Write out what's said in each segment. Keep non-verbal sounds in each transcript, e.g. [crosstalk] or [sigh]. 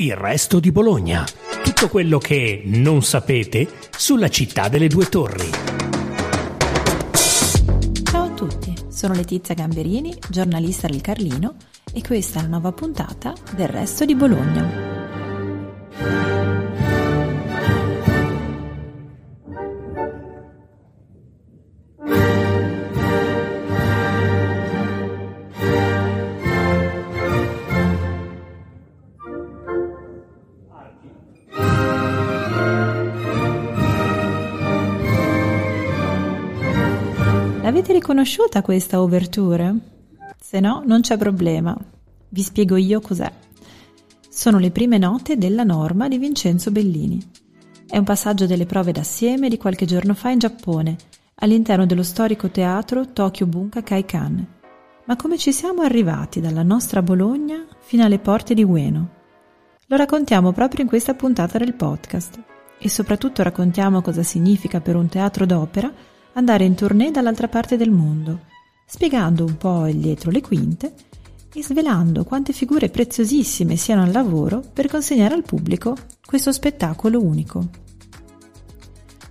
Il resto di Bologna. Tutto quello che non sapete sulla città delle due torri. Ciao a tutti, sono Letizia Gamberini, giornalista del Carlino e questa è la nuova puntata del resto di Bologna. L'avete riconosciuta questa overture? Se no, non c'è problema. Vi spiego io cos'è. Sono le prime note della norma di Vincenzo Bellini. È un passaggio delle prove d'assieme di qualche giorno fa in Giappone, all'interno dello storico teatro Tokyo Bunka Kaikan. Ma come ci siamo arrivati dalla nostra Bologna fino alle porte di Ueno? Lo raccontiamo proprio in questa puntata del podcast e soprattutto raccontiamo cosa significa per un teatro d'opera andare in tournée dall'altra parte del mondo, spiegando un po' il dietro le quinte e svelando quante figure preziosissime siano al lavoro per consegnare al pubblico questo spettacolo unico.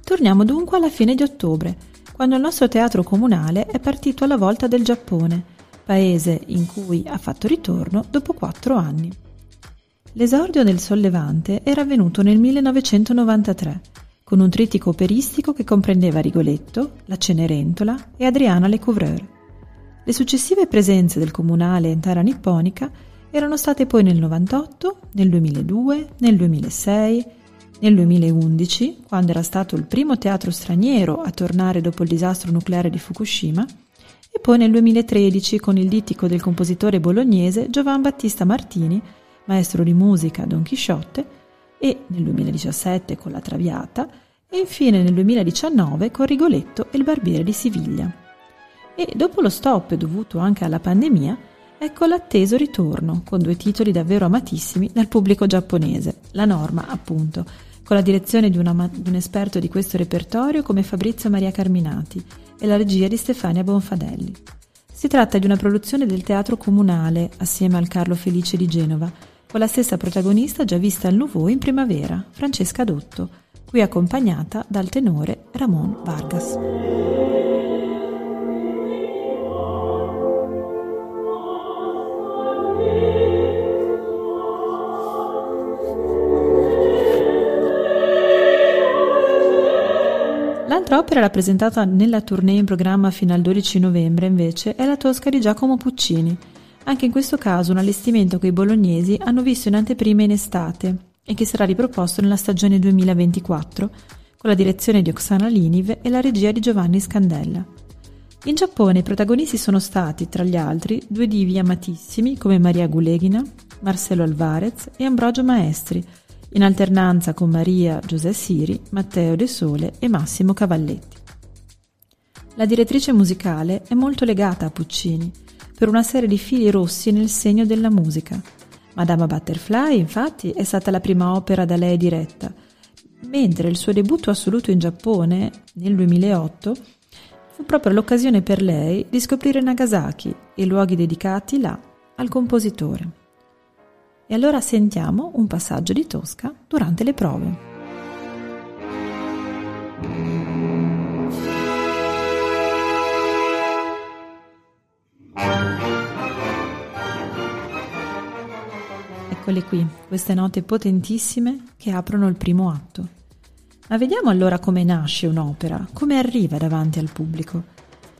Torniamo dunque alla fine di ottobre, quando il nostro teatro comunale è partito alla volta del Giappone, paese in cui ha fatto ritorno dopo quattro anni. L'esordio del Sollevante era avvenuto nel 1993 con un trittico operistico che comprendeva Rigoletto, la Cenerentola e Adriana Lecouvreur. Le successive presenze del comunale in terra nipponica erano state poi nel 98, nel 2002, nel 2006, nel 2011, quando era stato il primo teatro straniero a tornare dopo il disastro nucleare di Fukushima, e poi nel 2013 con il dittico del compositore bolognese Giovan Battista Martini, maestro di musica Don Chisciotte, e nel 2017 con La Traviata e infine nel 2019 con Rigoletto e il Barbiere di Siviglia. E dopo lo stop dovuto anche alla pandemia, ecco l'atteso ritorno con due titoli davvero amatissimi dal pubblico giapponese, La Norma appunto, con la direzione di, una, di un esperto di questo repertorio come Fabrizio Maria Carminati e la regia di Stefania Bonfadelli. Si tratta di una produzione del Teatro Comunale assieme al Carlo Felice di Genova, con la stessa protagonista già vista al Nouveau in primavera, Francesca Dotto, qui accompagnata dal tenore Ramon Vargas. L'altra opera rappresentata nella tournée in programma fino al 12 novembre, invece, è La Tosca di Giacomo Puccini, anche in questo caso un allestimento che i bolognesi hanno visto in anteprima in estate e che sarà riproposto nella stagione 2024 con la direzione di Oksana Liniv e la regia di Giovanni Scandella. In Giappone i protagonisti sono stati, tra gli altri, due divi amatissimi come Maria Guleghina, Marcelo Alvarez e Ambrogio Maestri, in alternanza con Maria Giuseppe Siri, Matteo De Sole e Massimo Cavalletti. La direttrice musicale è molto legata a Puccini per una serie di fili rossi nel segno della musica. Madama Butterfly, infatti, è stata la prima opera da lei diretta, mentre il suo debutto assoluto in Giappone, nel 2008, fu proprio l'occasione per lei di scoprire Nagasaki e luoghi dedicati là al compositore. E allora sentiamo un passaggio di Tosca durante le prove. Eccole qui, queste note potentissime che aprono il primo atto. Ma vediamo allora come nasce un'opera, come arriva davanti al pubblico.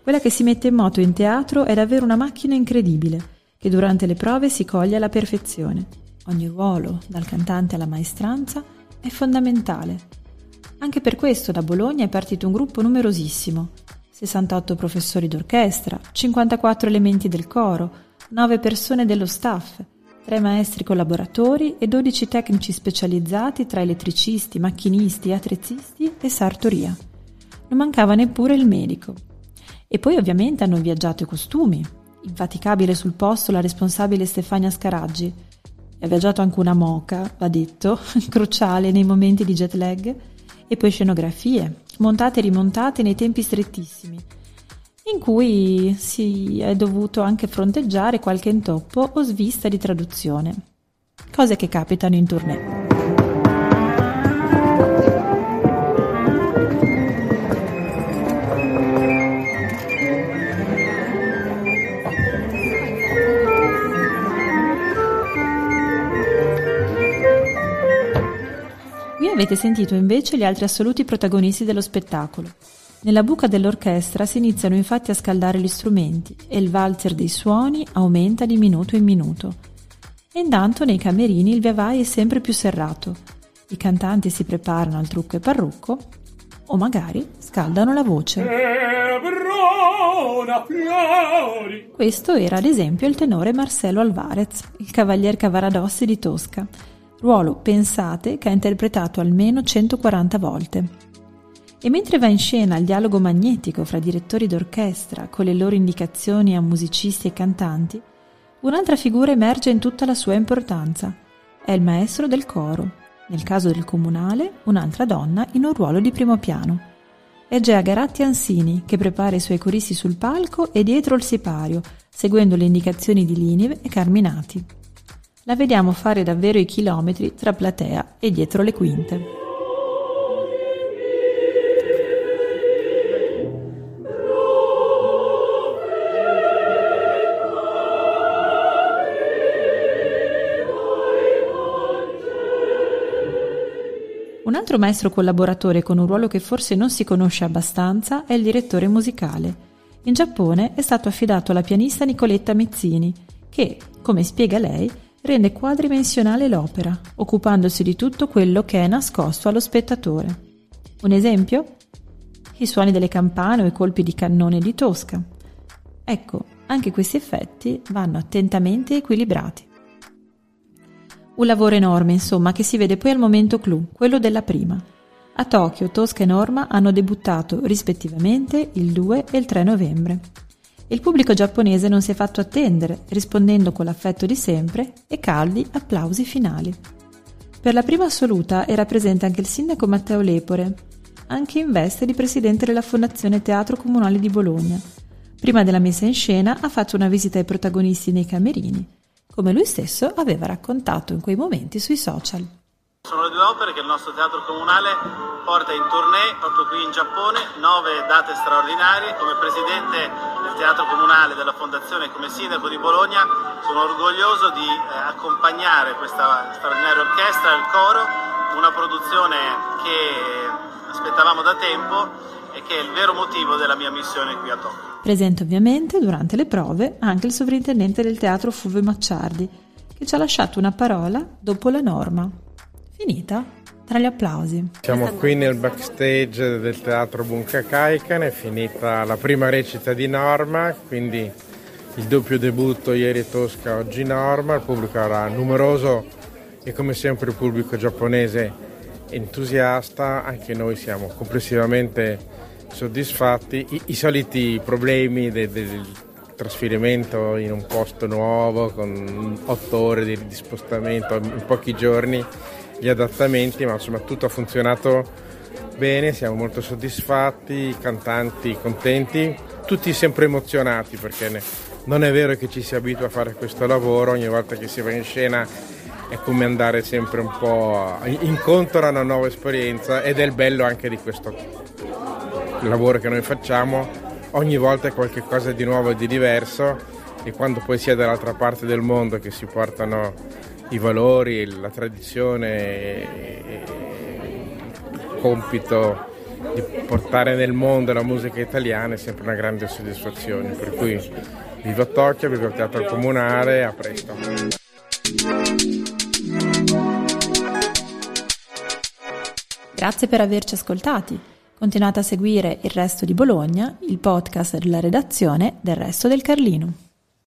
Quella che si mette in moto in teatro è davvero una macchina incredibile, che durante le prove si coglie alla perfezione. Ogni ruolo, dal cantante alla maestranza, è fondamentale. Anche per questo da Bologna è partito un gruppo numerosissimo. 68 professori d'orchestra, 54 elementi del coro, 9 persone dello staff, tre maestri collaboratori e 12 tecnici specializzati tra elettricisti, macchinisti, attrezzisti e sartoria. Non mancava neppure il medico. E poi ovviamente hanno viaggiato i costumi. Infaticabile sul posto la responsabile Stefania Scaraggi. E ha viaggiato anche una moca, va detto, [laughs] cruciale nei momenti di jet lag. E poi scenografie, montate e rimontate nei tempi strettissimi in cui si è dovuto anche fronteggiare qualche intoppo o svista di traduzione. cose che capitano in tournée. Qui avete sentito invece gli altri assoluti protagonisti dello spettacolo. Nella buca dell'orchestra si iniziano infatti a scaldare gli strumenti e il valzer dei suoni aumenta di minuto in minuto. E intanto nei camerini il via vai è sempre più serrato. I cantanti si preparano al trucco e parrucco o magari scaldano la voce. Questo era ad esempio il tenore Marcelo Alvarez, il cavalier Cavaradossi di Tosca, ruolo, pensate, che ha interpretato almeno 140 volte. E mentre va in scena il dialogo magnetico fra direttori d'orchestra con le loro indicazioni a musicisti e cantanti, un'altra figura emerge in tutta la sua importanza. È il maestro del coro, nel caso del comunale un'altra donna in un ruolo di primo piano. È Gea Garatti Ansini che prepara i suoi coristi sul palco e dietro il sipario, seguendo le indicazioni di Linive e Carminati la vediamo fare davvero i chilometri tra platea e dietro le quinte. Un altro maestro collaboratore con un ruolo che forse non si conosce abbastanza è il direttore musicale. In Giappone è stato affidato alla pianista Nicoletta Mezzini, che, come spiega lei, rende quadridimensionale l'opera, occupandosi di tutto quello che è nascosto allo spettatore. Un esempio? I suoni delle campane o i colpi di cannone di Tosca. Ecco, anche questi effetti vanno attentamente equilibrati. Un lavoro enorme, insomma, che si vede poi al momento clou, quello della prima. A Tokyo, Tosca e Norma hanno debuttato rispettivamente il 2 e il 3 novembre. Il pubblico giapponese non si è fatto attendere, rispondendo con l'affetto di sempre e caldi applausi finali. Per la prima assoluta era presente anche il sindaco Matteo Lepore, anche in veste di presidente della Fondazione Teatro Comunale di Bologna. Prima della messa in scena ha fatto una visita ai protagonisti nei camerini, come lui stesso aveva raccontato in quei momenti sui social. Sono le due opere che il nostro teatro comunale porta in tournée proprio qui in Giappone, nove date straordinarie. Come presidente del teatro comunale della fondazione e come sindaco di Bologna sono orgoglioso di eh, accompagnare questa straordinaria orchestra, il coro, una produzione che aspettavamo da tempo e che è il vero motivo della mia missione qui a Tokyo. Presente ovviamente durante le prove anche il sovrintendente del teatro Fulvio Macciardi, che ci ha lasciato una parola dopo la norma. Finita tra gli applausi. Siamo qui nel backstage del teatro Bunka Kaikan, è finita la prima recita di Norma, quindi il doppio debutto ieri Tosca, oggi Norma, il pubblico era numeroso e come sempre il pubblico giapponese entusiasta, anche noi siamo complessivamente soddisfatti. I, i soliti problemi del, del trasferimento in un posto nuovo con otto ore di, di spostamento in pochi giorni gli adattamenti, ma insomma tutto ha funzionato bene, siamo molto soddisfatti, i cantanti contenti, tutti sempre emozionati perché non è vero che ci si abitua a fare questo lavoro, ogni volta che si va in scena è come andare sempre un po' incontro a una nuova esperienza ed è il bello anche di questo lavoro che noi facciamo, ogni volta è qualcosa di nuovo e di diverso e quando poi si è dall'altra parte del mondo che si portano i valori, la tradizione, il compito di portare nel mondo la musica italiana è sempre una grande soddisfazione. Per cui viva Tokyo, viva il Teatro Comunale, a presto. Grazie per averci ascoltati. Continuate a seguire il resto di Bologna, il podcast della redazione del resto del Carlino.